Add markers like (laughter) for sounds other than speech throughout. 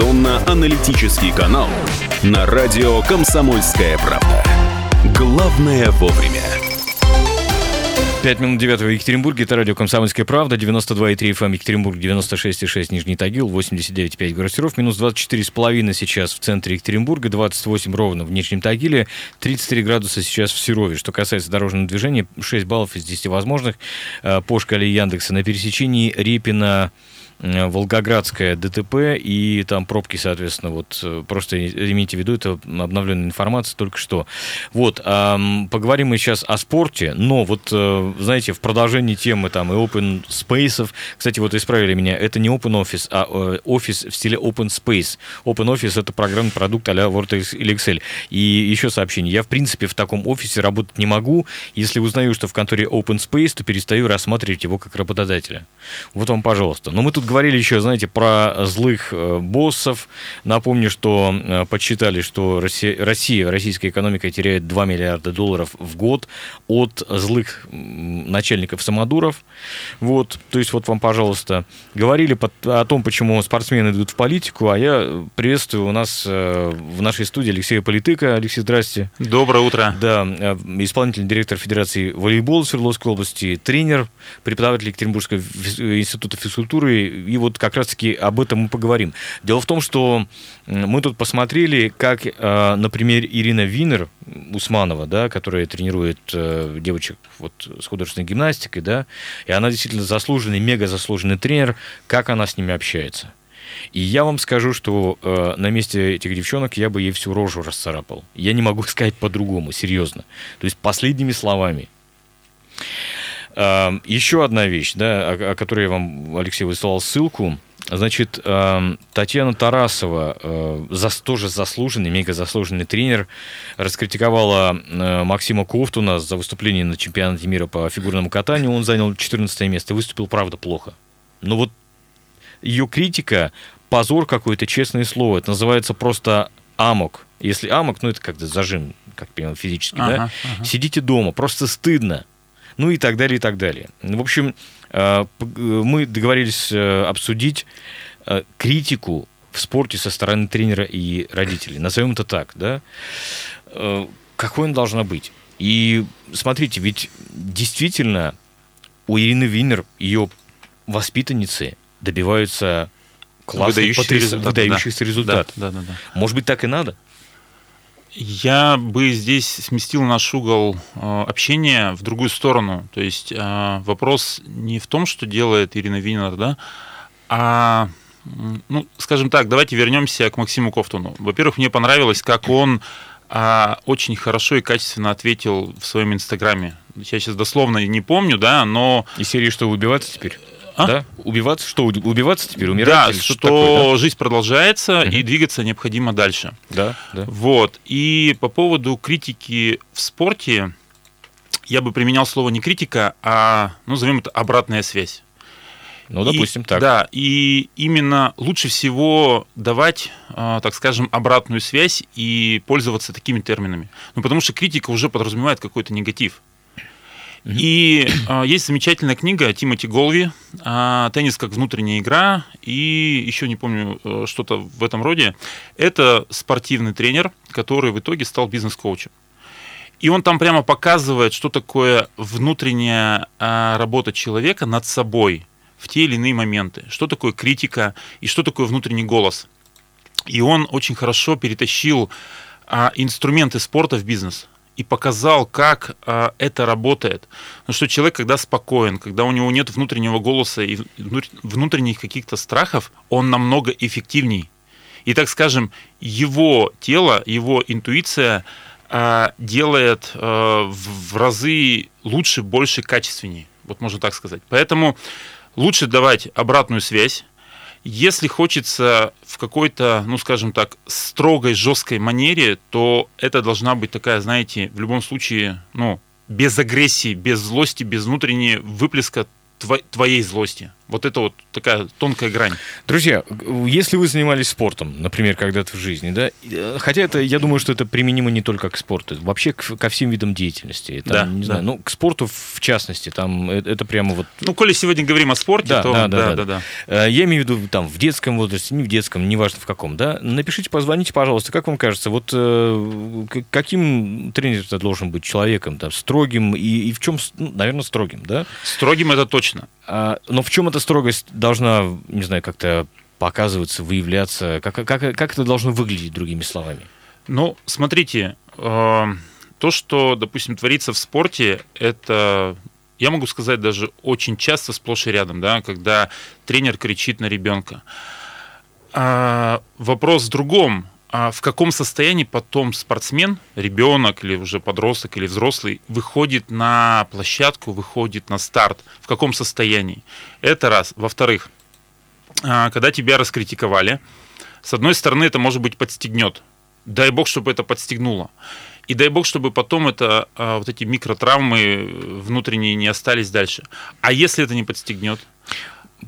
информационно-аналитический канал на радио «Комсомольская правда». Главное вовремя. 5 минут 9 в Екатеринбурге. Это радио «Комсомольская правда». 92,3 FM Екатеринбург, 96,6 Нижний Тагил, 89,5 Горостеров. Минус 24,5 сейчас в центре Екатеринбурга, 28 ровно в Нижнем Тагиле, 33 градуса сейчас в Серове. Что касается дорожного движения, 6 баллов из 10 возможных э, по шкале Яндекса на пересечении Репина Э, Волгоградская ДТП, и там пробки, соответственно, вот э, просто имейте в виду, это обновленная информация только что. Вот, поговорим мы сейчас о спорте, но вот, э, знаете, в продолжении темы там и open space, кстати, вот исправили меня, это не open office, а офис в стиле open space. Open office это программный продукт а-ля Word или Excel. И еще сообщение, я в принципе в таком офисе работать не могу, если узнаю, что в конторе open space, то перестаю рассматривать его как работодателя. Вот вам, пожалуйста. Но мы тут говорили еще, знаете, про злых э, боссов. Напомню, что э, подсчитали, что Россия, российская экономика теряет 2 миллиарда долларов в год от злых начальников самодуров. Вот, то есть вот вам, пожалуйста, говорили о том, почему спортсмены идут в политику, а я приветствую у нас э, в нашей студии Алексея Политыка. Алексей, здрасте. Доброе утро. Да, исполнительный директор Федерации волейбола Свердловской области, тренер, преподаватель Екатеринбургского института физкультуры и вот как раз-таки об этом мы поговорим. Дело в том, что мы тут посмотрели, как, э, например, Ирина Винер Усманова, да, которая тренирует э, девочек вот, с художественной гимнастикой, да, и она действительно заслуженный, мега заслуженный тренер, как она с ними общается. И я вам скажу, что э, на месте этих девчонок я бы ей всю рожу расцарапал. Я не могу (laughs) сказать по-другому, серьезно. То есть последними словами. Эм, еще одна вещь, да, о, которой я вам, Алексей, высылал ссылку. Значит, эм, Татьяна Тарасова, э, тоже заслуженный, мега заслуженный тренер, раскритиковала э, Максима Ковтуна за выступление на чемпионате мира по фигурному катанию. Он занял 14 место, выступил, правда, плохо. Но вот ее критика, позор какой-то, честное слово, это называется просто амок. Если амок, ну это как-то зажим, как понимаю, физически, ага, да? Ага. Сидите дома, просто стыдно ну и так далее, и так далее. В общем, э, мы договорились э, обсудить э, критику в спорте со стороны тренера и родителей. Назовем это так, да? Какой он должна быть? И смотрите, ведь действительно у Ирины Винер, ее воспитанницы, добиваются классных, выдающихся, потряс... результат, выдающихся да. результатов. Да, да, да, да. Может быть, так и надо? Я бы здесь сместил наш угол э, общения в другую сторону. То есть э, вопрос не в том, что делает Ирина Винер, да, а, ну, скажем так, давайте вернемся к Максиму Кофтуну. Во-первых, мне понравилось, как он а, очень хорошо и качественно ответил в своем инстаграме. Я сейчас дословно не помню, да, но... И серии «Что, убиваться теперь?» А? Да? Убиваться? Что, убиваться теперь? Умирать? Да, что, что такое, да? жизнь продолжается угу. и двигаться необходимо дальше. Да, да. Вот. И по поводу критики в спорте, я бы применял слово не критика, а, ну, назовем это обратная связь. Ну, допустим, и, так. Да, и именно лучше всего давать, а, так скажем, обратную связь и пользоваться такими терминами. Ну, потому что критика уже подразумевает какой-то негатив. И э, есть замечательная книга Тимоти Голви э, «Теннис как внутренняя игра» и еще не помню э, что-то в этом роде. Это спортивный тренер, который в итоге стал бизнес-коучем. И он там прямо показывает, что такое внутренняя э, работа человека над собой в те или иные моменты, что такое критика и что такое внутренний голос. И он очень хорошо перетащил э, инструменты спорта в бизнес и показал, как а, это работает. Ну, что человек, когда спокоен, когда у него нет внутреннего голоса и внутренних каких-то страхов, он намного эффективней. И, так скажем, его тело, его интуиция а, делает а, в, в разы лучше, больше, качественнее. Вот можно так сказать. Поэтому лучше давать обратную связь, если хочется в какой-то, ну скажем так, строгой, жесткой манере, то это должна быть такая, знаете, в любом случае, ну, без агрессии, без злости, без внутренней выплеска твоей злости. Вот это вот такая тонкая грань. Друзья, если вы занимались спортом, например, когда-то в жизни, да, э, хотя это, я думаю, что это применимо не только к спорту, вообще к, ко всем видам деятельности. Там, Да, не да. знаю, ну, к спорту в частности, там э, это прямо вот Ну, коли сегодня говорим о спорте, Да, то да, да, да, да. да, да. Э, Я имею в виду там в детском возрасте, не в детском, неважно в каком, да. Напишите, позвоните, пожалуйста, как вам кажется, вот каким тренер это должен быть человеком, да, строгим и, и в чем, ну, наверное, строгим, да. Строгим это точно. А, но в чем строгость должна, не знаю, как-то показываться, выявляться, как, как, как это должно выглядеть другими словами? Ну, смотрите, э, то, что, допустим, творится в спорте, это, я могу сказать, даже очень часто сплошь и рядом, да, когда тренер кричит на ребенка. А, вопрос в другом. А в каком состоянии потом спортсмен, ребенок или уже подросток или взрослый, выходит на площадку, выходит на старт? В каком состоянии? Это раз. Во-вторых, а, когда тебя раскритиковали, с одной стороны, это, может быть, подстегнет. Дай бог, чтобы это подстегнуло. И дай бог, чтобы потом это, а, вот эти микротравмы внутренние не остались дальше. А если это не подстегнет?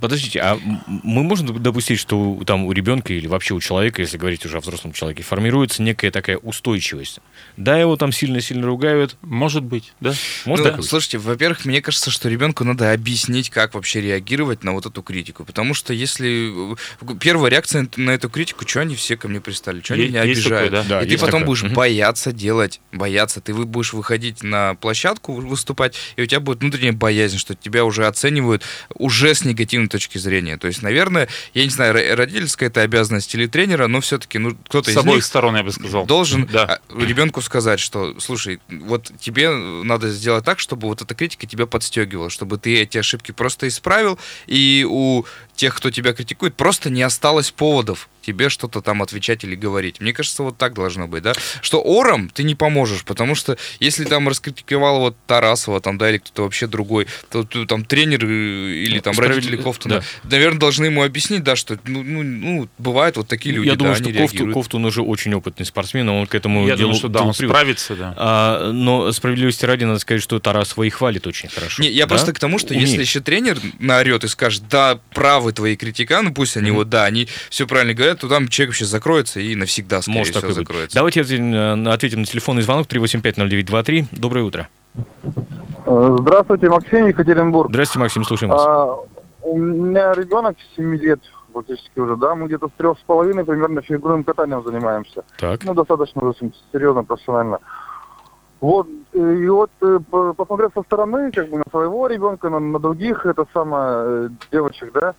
Подождите, а мы можем допустить, что там у ребенка или вообще у человека, если говорить уже о взрослом человеке, формируется некая такая устойчивость? Да, его там сильно-сильно ругают. Может быть, да? Может Ну, быть? слушайте, во-первых, мне кажется, что ребенку надо объяснить, как вообще реагировать на вот эту критику. Потому что если э, первая реакция на эту критику, что они все ко мне пристали, что они меня есть такое, обижают. да. Да, и ты потом такое. будешь бояться делать, бояться. Ты вы- будешь выходить на площадку, выступать, и у тебя будет внутренняя боязнь, что тебя уже оценивают уже с негативной точки зрения. То есть, наверное, я не знаю, ро- родительская это обязанность или тренера, но все-таки ну, кто-то С из обоих сторон, я бы сказал. должен Да. а, ребенку сказать, что, слушай, вот тебе надо сделать так, чтобы вот эта критика тебя подстегивала, чтобы ты эти ошибки просто исправил, и у тех, кто тебя критикует, просто не осталось поводов тебе что-то там отвечать или говорить. Мне кажется, вот так должно быть, да? Что ором ты не поможешь, потому что если там раскритиковал вот Тарасова, там, да, или кто-то вообще другой, то, то там тренер э, или там Справедли- родители Кофтуна, да. наверное, должны ему объяснить, да, что, ну, ну, ну, бывают вот такие люди, Я думаю, да, что они Кофту, реагируют. Кофтун уже очень опытный спортсмен, он к этому Я делу, думаю, что да, он привык. справится, да. А, но справедливости ради надо сказать, что Тарасова и хвалит очень хорошо. Не, я Да? просто к тому, что Умеет. если еще тренер наорет и скажет, да, правы твои критиканы, пусть они Мгм. вот, да, они все правильно говорят, то там человек вообще закроется и навсегда, скорее Может всего, закроется. Давайте ответим, э, ответим на телефонный звонок 3850923. Доброе утро. Э, Здравствуйте, Максим, Екатеринбург. Здравствуйте, Максим, слушаем вас. А, у меня ребенок 7 лет, практически уже, да, мы где-то с трех с половиной примерно фигурным катанием занимаемся. Так. Ну, достаточно уже серьезно, профессионально. Вот, э, и вот по- посмотрев со стороны, как бы на своего ребенка, на, на других, это самое, девочек, да,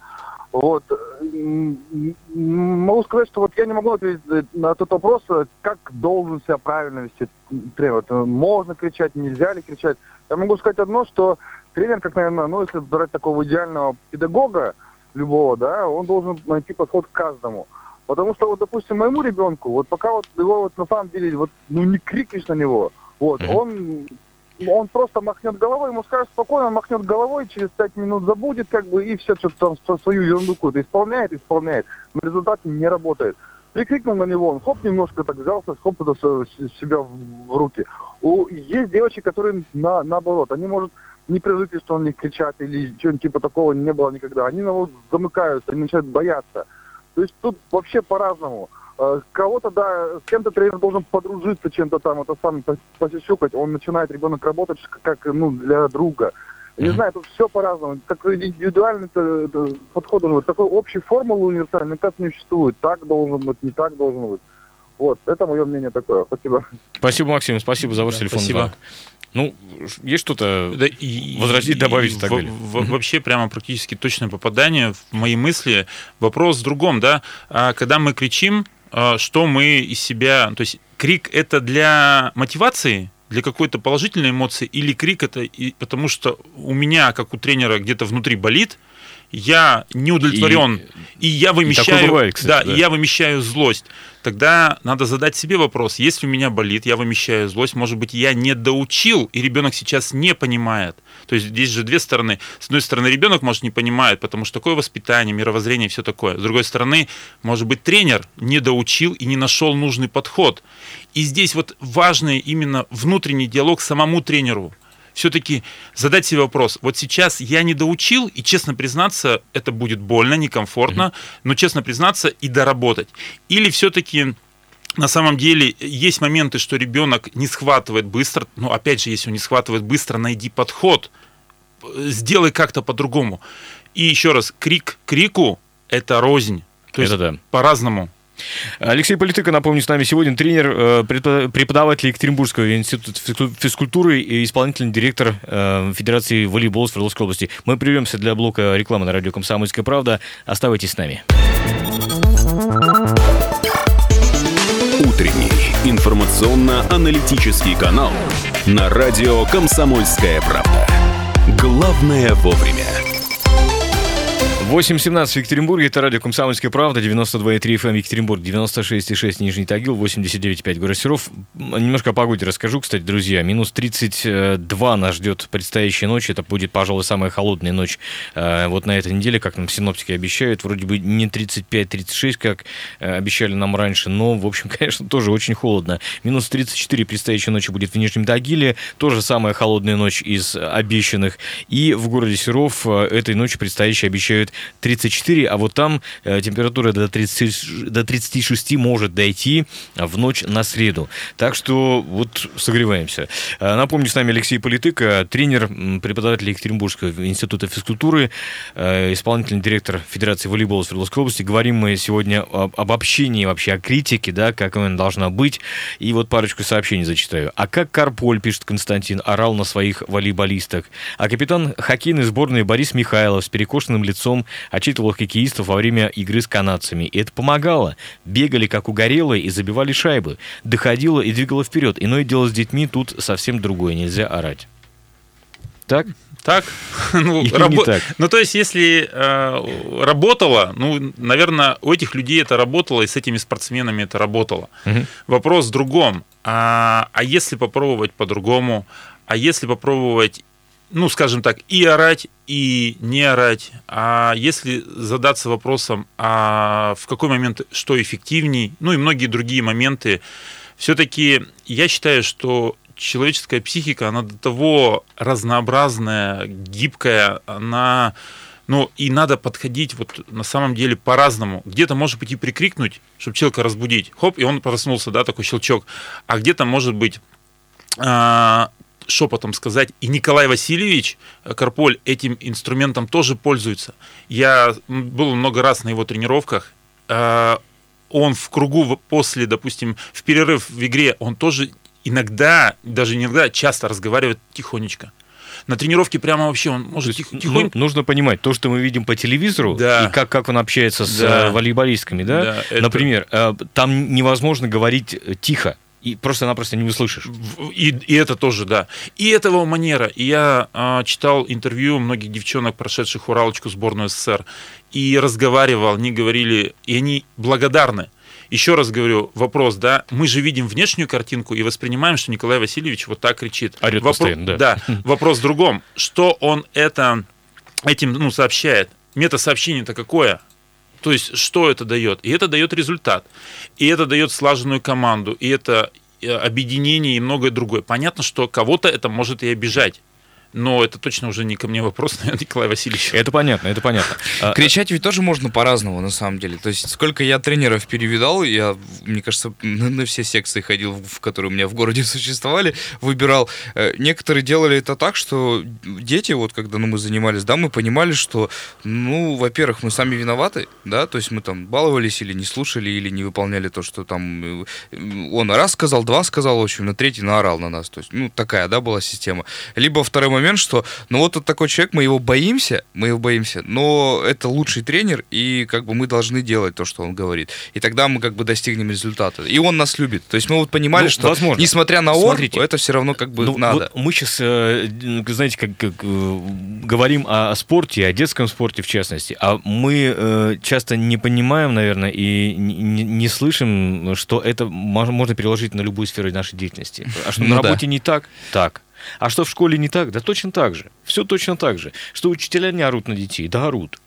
вот, могу сказать, что вот я не могу ответить на тот вопрос, как должен себя правильно вести тренер. Вот, Можно кричать, нельзя ли кричать. Я могу сказать одно, что тренер, как, наверное, ну, если брать такого идеального педагога любого, да, он должен найти подход к каждому. Потому что, вот, допустим, моему ребенку, вот пока вот его вот на самом деле, вот, ну, не крикнешь на него, вот, он, он просто махнет головой, ему скажешь спокойно, он махнет головой, через пять минут забудет, как бы, и все, что-то там св- свою ерунду какую-то исполняет, исполняет, но результат не работает. Прикрикнул на него, он хоп, немножко так взялся, хоп, это себя в, руки. У, есть девочки, которые на, наоборот, они, может, не привыкли, что он них кричат или чего-нибудь типа такого не было никогда. Они наоборот замыкаются, они начинают бояться. То есть тут вообще по-разному. Э, Кого-то, да, с кем-то тренер должен подружиться чем-то там, это сам посюсюкать. Он начинает ребенок работать как, ну, для друга. Не знаю, тут все по-разному. Такой индивидуальный э, подход должен быть. Такой общей формулы универсальной, кажется, не существует. Так должен быть, не так должен быть. Вот, это мое мнение такое. Спасибо. Спасибо, Максим, спасибо за ваш Да, телефонный спасибо. Ну, есть что-то... Да, и- возразить, и- добавить и и так во- далее. во- Вообще прямо практически точное попадание в мои мысли. Вопрос в другом, да. А Когда мы кричим, что мы из себя... То есть крик это для мотивации, для какой-то положительной эмоции, или крик это и потому что у меня, как у тренера, где-то внутри болит, я не удовлетворен, и, я вымещаю, бывает, кстати, да, да. и я вымещаю злость. Тогда надо задать себе вопрос: если у меня болит, я вымещаю злость, может быть, я не доучил, и ребенок сейчас не понимает. То есть здесь же две стороны. С одной стороны, ребенок, может, не понимает, потому что такое воспитание, мировоззрение, все такое. С другой стороны, может быть, тренер не доучил и не нашел нужный подход. И здесь вот важный именно внутренний диалог самому тренеру. Все-таки задать себе вопрос. Вот сейчас я не доучил, и честно признаться, это будет больно, некомфортно, mm-hmm. но честно признаться и доработать. Или все-таки на самом деле есть моменты, что ребенок не схватывает быстро, но опять же, если он не схватывает быстро, найди подход, сделай как-то по-другому. И еще раз, крик крику – это рознь. То это есть да. по-разному. Алексей Политыко, напомню, с нами сегодня тренер, э, преподаватель Екатеринбургского института физкультуры и исполнительный директор э, Федерации волейбола Свердловской области. Мы прервемся для блока рекламы на радио «Комсомольская правда». Оставайтесь с нами. Утренний информационно-аналитический канал на радио «Комсомольская правда». Главное вовремя. 8.17 в Екатеринбурге, это радио «Комсомольская правда», 92,3 FM эм Екатеринбург, 96,6 Нижний Тагил, 89,5 город. Немножко о погоде расскажу, кстати, друзья. Минус 32 нас ждет предстоящая ночь. Это будет, пожалуй, самая холодная ночь э, вот на этой неделе, как нам синоптики обещают. Вроде бы не 35-36, как э, обещали нам раньше, но, в общем, (laughs) конечно, тоже очень холодно. Минус 34 предстоящая ночь будет в Нижнем Тагиле, тоже самая холодная ночь из обещанных. И в городе Серов э, этой ночью предстоящие обещают 34, а вот там э, температура до, 30, до 36 может дойти в ночь на среду. Так что вот согреваемся. Э, напомню, с нами Алексей Политык, тренер, преподаватель Екатеринбургского института физкультуры, э, исполнительный директор Федерации волейбола Свердловской области. Говорим мы сегодня об, об общении, вообще о критике, да, как она должна быть. И вот парочку сообщений зачитаю. А как Карполь, пишет Константин, орал на своих волейболистах. А капитан хоккейной сборной Борис Михайлов с перекошенным лицом отчитывал хоккеистов во время игры с канадцами. И это помогало. Бегали как угорелые и забивали шайбы. Доходило и двигало вперед. Иное дело с детьми тут совсем другое. Нельзя орать. Так? Так? (laughs) ну, рабо... так? ну, то есть, если э, работало, ну, наверное, у этих людей это работало, и с этими спортсменами это работало. Угу. Вопрос в другом. А, а если попробовать по-другому? А если попробовать ну, скажем так, и орать, и не орать. А если задаться вопросом, а в какой момент что эффективней, ну и многие другие моменты, все-таки я считаю, что человеческая психика, она до того разнообразная, гибкая, она... Ну, и надо подходить вот на самом деле по-разному. Где-то может быть и прикрикнуть, чтобы человека разбудить. Хоп, и он проснулся, да, такой щелчок. А где-то может быть а, шепотом сказать, и Николай Васильевич э, Карполь этим инструментом тоже пользуется. Я был много раз на его тренировках. Э, он в кругу после, допустим, в перерыв в игре, он тоже иногда, даже иногда, часто разговаривает тихонечко. На тренировке прямо вообще он может тих, тихонько... Ну, нужно понимать, то, что мы видим по телевизору, да. и как, как он общается с да. Э, волейболистками, да, да это... например, там невозможно говорить тихо и просто-напросто не услышишь. И, и это тоже, да. И этого манера. И я а, читал интервью многих девчонок, прошедших Уралочку сборную СССР, и разговаривал, они говорили, и они благодарны. Еще раз говорю, вопрос, да, мы же видим внешнюю картинку и воспринимаем, что Николай Васильевич вот так кричит. Орет Вопро... постоянно, да. Да, (laughs) вопрос в другом. Что он это, этим ну, сообщает? Мета-сообщение-то какое? То есть, что это дает? И это дает результат. И это дает слаженную команду. И это э, объединение и многое другое. Понятно, что кого-то это может и обижать но это точно уже не ко мне вопрос, (laughs) наверное, Николай Васильевич. Это понятно, это понятно. (laughs) А, Кричать ведь тоже можно по-разному, на самом деле. То есть, сколько я тренеров перевидал, я, мне кажется, (laughs) на все секции ходил, в которые у меня в городе существовали, выбирал. Э, некоторые делали это так, что дети, вот когда ну, мы занимались, да, мы понимали, что, ну, во-первых, мы сами виноваты, да, то есть мы там баловались или не слушали, или не выполняли то, что там э, он раз сказал, два сказал, в общем, на третий наорал на нас. То есть, ну, такая, да, была система. Либо второй момент, момент, что, ну вот вот такой человек, мы его боимся, мы его боимся, но это лучший тренер, и как бы мы должны делать то, что он говорит. И тогда мы как бы достигнем результата. И он нас любит. То есть мы вот понимали, ну, что возможно. несмотря на ор, это все равно как бы ну, надо. Вот мы сейчас, э, знаете, как, как э, говорим о спорте, о детском спорте в частности, а мы э, часто не понимаем, наверное, и не, не слышим, что это можно переложить на любую сферу нашей деятельности. А что ну, на работе да. не так? Так. А что в школе не так? Да точно так же. Все точно так же. Что учителя не орут на детей? Да орут.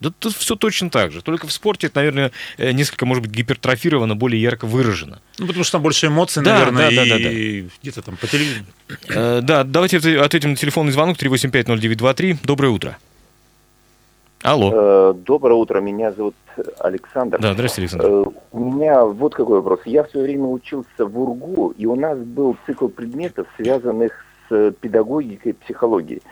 Да тут все точно так же. Только в спорте это, наверное, э, несколько, может быть, гипертрофировано, более ярко выражено. Ну, потому что там больше эмоций, Да, наверное, да, да, и где-то там по телевизору. Э, Да, давайте отв- ответим на телефонный звонок 3850923. Доброе утро. Алло. Э, Доброе утро, меня зовут Александр. Да, здравствуйте, Александр. У меня вот какой вопрос. Я в свое время учился в УРГУ, и у нас был цикл предметов, связанных с педагогикой и психологией.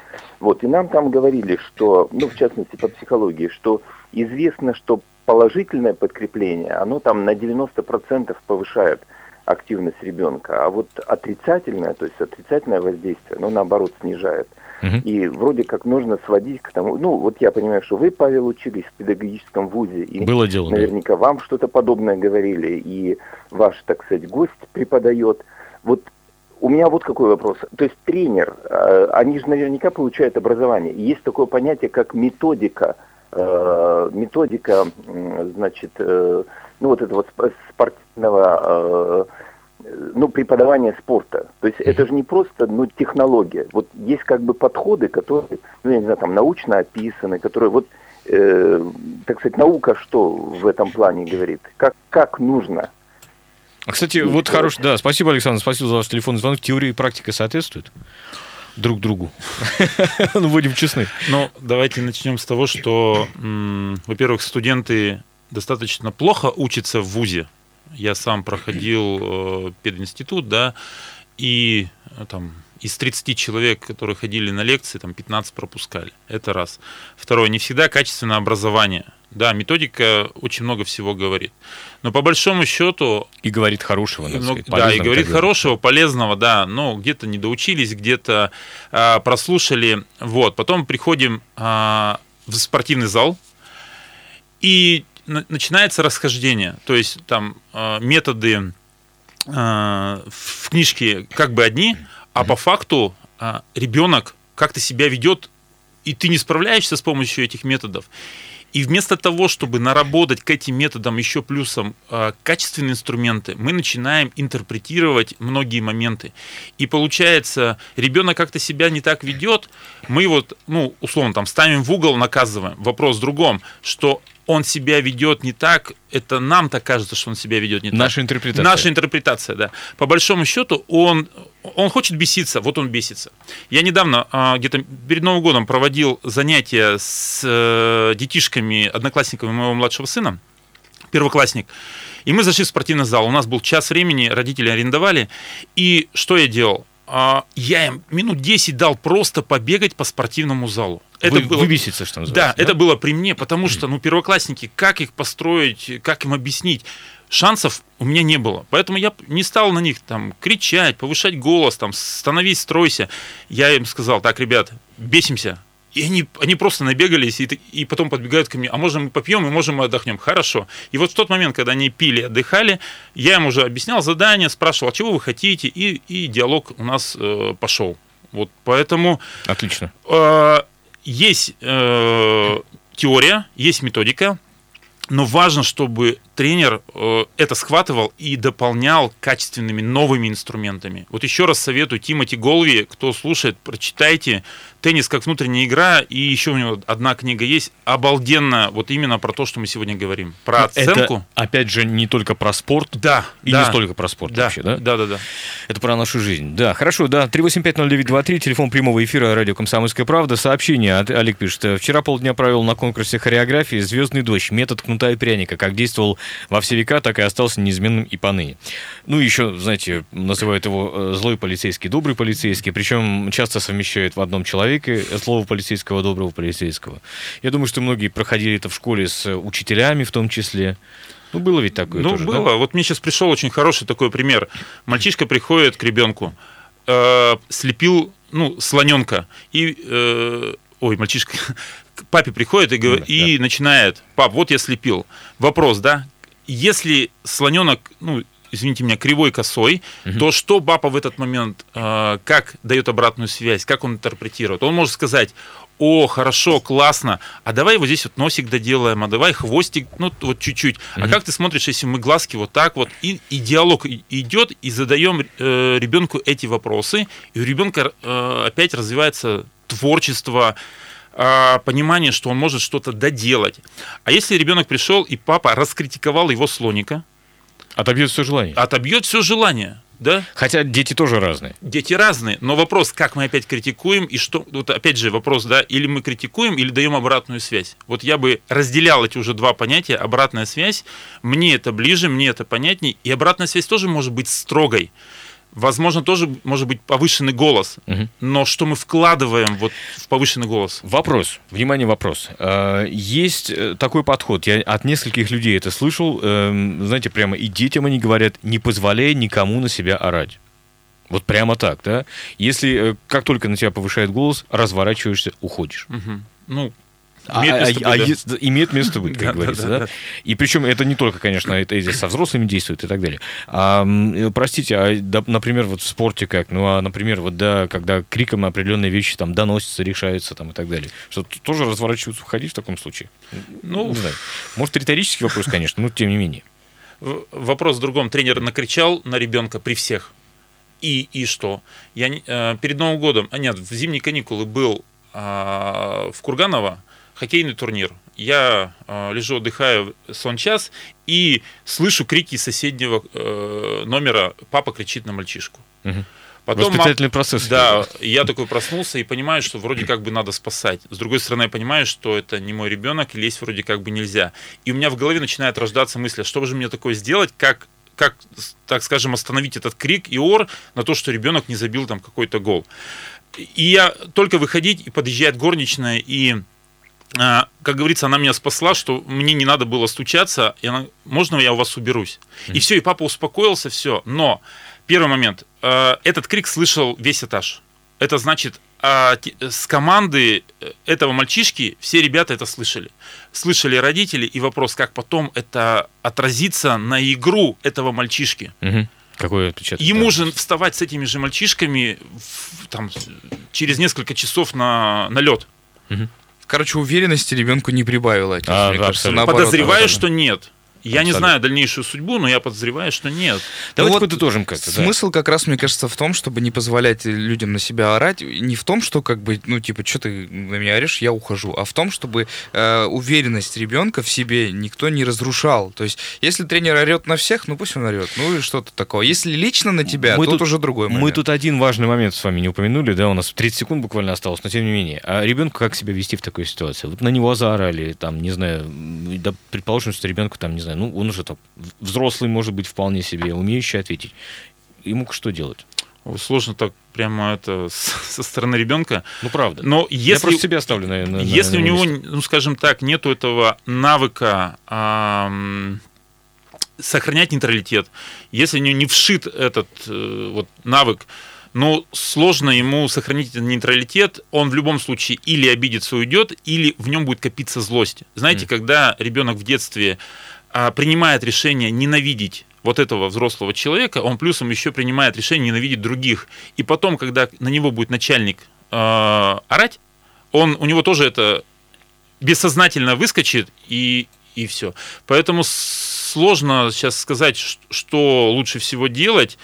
Вот, и нам там говорили, что, ну, в частности, по психологии, что известно, что положительное подкрепление, оно там на 90% повышает активность ребенка, а вот отрицательное, то есть отрицательное воздействие, оно наоборот снижает. И вроде как нужно сводить к тому, ну вот я понимаю, что вы, Павел, учились в педагогическом вузе, и Было дело. да. наверняка вам что-то подобное говорили, и ваш, так сказать, гость преподает. Вот у меня вот какой вопрос. То есть тренер, э, они же наверняка получают образование. Есть такое понятие, как методика, э, методика, значит, э, ну вот этого сп- спортивного, ну, преподавания спорта. То есть это же не просто, ну, технология. Вот есть как бы подходы, которые, ну, я не знаю, там, научно описаны, которые вот э, так сказать, наука что в этом плане говорит? Как, как нужно? А, Кстати, вот хороший, да, спасибо, Александр, спасибо за ваш телефонный звонок. Теория и практика соответствуют друг другу. (laughs) Ну, будем честны. Ну, давайте начнем с того, что, во-первых, студенты достаточно плохо учатся в ВУЗе. Я сам проходил э, пединститут, да, и э, там из 30 человек, которые ходили на лекции, там 15 пропускали. Это раз. Второе, не всегда качественное образование. Да, методика очень много всего говорит. Но по большому счету И говорит хорошего, надо ну, сказать, да, и говорит хорошего, полезного, да, но где-то не доучились, где-то а, прослушали. Вот, потом приходим а, в спортивный зал, и на- начинается расхождение. То есть там а, методы а, в книжке как бы одни, а по факту а, ребенок как-то себя ведет, и ты не справляешься с помощью этих методов. И вместо того, чтобы наработать к этим методам еще плюсом э, качественные инструменты, мы начинаем интерпретировать многие моменты. И получается, ребенок как-то себя не так ведет, мы вот, ну, условно, там ставим в угол, наказываем. Вопрос в другом, что он себя ведет не так, это нам так кажется, что он себя ведет не так. Наша интерпретация. Наша интерпретация, да. По большому счету, он, он хочет беситься, вот он бесится. Я недавно, а, где-то перед Новым годом, проводил занятия с э, детишками, одноклассниками моего младшего сына, первоклассник. И мы зашли в спортивный зал. У нас был час времени, родители арендовали. И что я делал? А, Я им минут 10 дал просто побегать по спортивному залу. Это Вы, выбеситься, что Да, называется. это было при мне, потому что, ну, первоклассники, как их построить, как им объяснить, шансов у меня не было. Поэтому я не стал на них там кричать, повышать голос, там, становись, стройся. Я им сказал, так, ребят, бесимся. И они, они просто набегались и, и потом подбегают ко мне, а можем мы попьем, и можем мы отдохнем. Хорошо. И вот в тот момент, когда они пили, отдыхали, я им уже объяснял задание, спрашивал, а чего вы хотите, и, и диалог у нас э, пошел. Вот поэтому Отлично. э, есть э, теория, есть методика, но важно, чтобы тренер э, это схватывал и дополнял качественными новыми инструментами. Вот еще раз советую Тимоти Голви, кто слушает, прочитайте «Теннис как внутренняя игра», и еще у него одна книга есть, обалденно, вот именно про то, что мы сегодня говорим. Про оценку. Это, опять же, не только про спорт, Да, и да, не столько про спорт да, вообще, да? да, да, да. Это про нашу жизнь. Да, хорошо, да. 3850923, телефон прямого эфира радио «Комсомольская правда». Сообщение от Олег пишет. Вчера полдня провел на конкурсе хореографии «Звездный дождь. Метод кнута и пряника». Как действовал во все века, так и остался неизменным и поныне. Ну, еще, знаете, называют его э, злой полицейский, добрый полицейский. Причем часто совмещают в одном человеке злого полицейского, доброго полицейского. Я думаю, что многие проходили это в школе с э, учителями в том числе. Ну, было ведь такое Ну, тоже, да? было. Вот мне сейчас пришел очень хороший такой пример. Мальчишка приходит к ребенку, э, слепил, ну, слоненка, и, э, ой, мальчишка, (laughs) к папе приходит и, говор- Да, и начинает, пап, вот я слепил. Вопрос, да? Если слоненок, ну, извините меня, кривой косой, то что папа в этот момент, э, как дает обратную связь, как он интерпретирует? Он может сказать, о, хорошо, классно, а давай вот здесь вот носик доделаем, а давай хвостик, ну, вот чуть-чуть. А как ты смотришь, если мы глазки вот так вот, и, и диалог идет, и задаем э, ребенку эти вопросы, и у ребенка э, опять развивается творчество, а, понимание, что он может что-то доделать. А если ребенок пришел и папа раскритиковал его слоника, Отобьет все желание. отобьет все желание, да? Хотя дети тоже разные. Дети разные, но вопрос, как мы опять критикуем и что, вот опять же вопрос, да, или мы критикуем, или даем обратную связь. Вот я бы разделял эти уже два понятия, обратная связь, мне это ближе, мне это понятней, и обратная связь тоже может быть строгой. Возможно, тоже может быть повышенный голос, Мгм. но что мы вкладываем вот в повышенный голос? Вопрос, внимание, вопрос. А, Есть э, такой подход, я от нескольких людей это слышал, эм, знаете, прямо и детям они говорят, не позволяй никому на себя орать. Вот прямо так, да? Если э, как только на тебя повышает голос, разворачиваешься, уходишь. Мгм. Ну, А- имеет а- место быть, а да. ес- да, имеет место быть, как (laughs) Да, говорится, да, да? да. И причем это не только, конечно, это и со взрослыми действует и так далее. А, э, простите, а, да, например, вот в спорте как? Ну, а, например, вот да, когда криком определенные вещи там доносятся, решаются там и так далее. Что тоже разворачиваться, уходить в таком случае? Ну, не знаю. Может, риторический вопрос, конечно, но тем не менее. Вопрос в другом. Тренер накричал на ребенка при всех. И, и что? Я э, перед Новым годом, а нет, в зимние каникулы был а, в Курганово хоккейный турнир. Я а, лежу, отдыхаю сон час и слышу крики соседнего э, номера. Папа кричит на мальчишку. Мгм. Потом мам- Воспитательный процесс. да, я такой проснулся и понимаю, что вроде как бы надо спасать. С другой стороны, я понимаю, что это не мой ребенок, и лезть вроде как бы нельзя. И у меня в голове начинает рождаться мысль, а что же мне такое сделать, как, как, так скажем, остановить этот крик и ор на то, что ребенок не забил там какой-то гол. И я только выходить, и подъезжает горничная, и как говорится, она меня спасла, что мне не надо было стучаться, и она, можно я у вас уберусь? И все, и папа успокоился, все. Но первый момент, э, этот крик слышал весь этаж. Это значит, а, с команды э, этого мальчишки все ребята это слышали. Слышали родители, и вопрос, как потом это отразится на игру этого мальчишки. Какой отпечаток? Ему да. же вставать с этими же мальчишками в- там, через несколько часов на, на лед. Короче, уверенности ребенку не прибавило. А, мне да, кажется, наоборот, Подозреваю, что нет. Я не Абсолютно. знаю дальнейшую судьбу, но я подозреваю, что нет. Давайте Ну вот подытожим как-то. да. Смысл как раз, мне кажется, в том, чтобы не позволять людям на себя орать. Не в том, что как бы, ну, типа, что ты на меня орешь, я ухожу, а в том, чтобы э, уверенность ребенка в себе никто не разрушал. То есть, если тренер орет на всех, ну пусть он орет, ну и что-то такого. Если лично на тебя, Мы тут, тут- уже другой момент. Мы тут один важный момент с вами не упомянули, да, у нас 30 секунд буквально осталось, но тем не менее. А ребенку как себя вести в такой ситуации? Вот на него заорали, там, не знаю, да, предположим, что ребенку там, не знаю, ну, он уже там взрослый, может быть, вполне себе, умеющий ответить. Ему что делать? Сложно так прямо это (laughs) со стороны ребенка. Ну, правда. Но Я если, просто себя ставлю на, на- если на у него, ну скажем так, нету этого навыка ам, сохранять нейтралитет, если у него не вшит этот э, вот навык, но сложно ему сохранить нейтралитет, он в любом случае или обидится, уйдет, или в нем будет копиться злость. Знаете, Мгм. когда ребенок в детстве принимает решение ненавидеть вот этого взрослого человека, он плюсом еще принимает решение ненавидеть других. И потом, когда на него будет начальник э, орать, он, у него тоже это бессознательно выскочит и, и все. Поэтому сложно сейчас сказать, что лучше всего делать.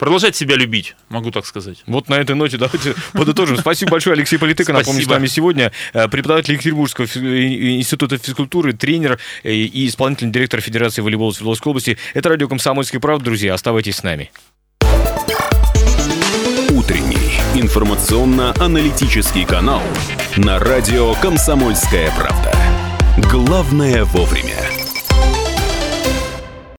Продолжать себя любить, могу так сказать. Вот на этой ноте давайте (laughs) подытожим. Спасибо большое, Алексей Политыко. Напомню, с нами сегодня э, преподаватель Екатеринбургского э, института физкультуры, тренер э, и исполнительный директор Федерации волейбола Свердловской области. Это радио «Комсомольский правда». Друзья, оставайтесь с нами. Утренний информационно-аналитический канал на радио «Комсомольская правда». Главное вовремя.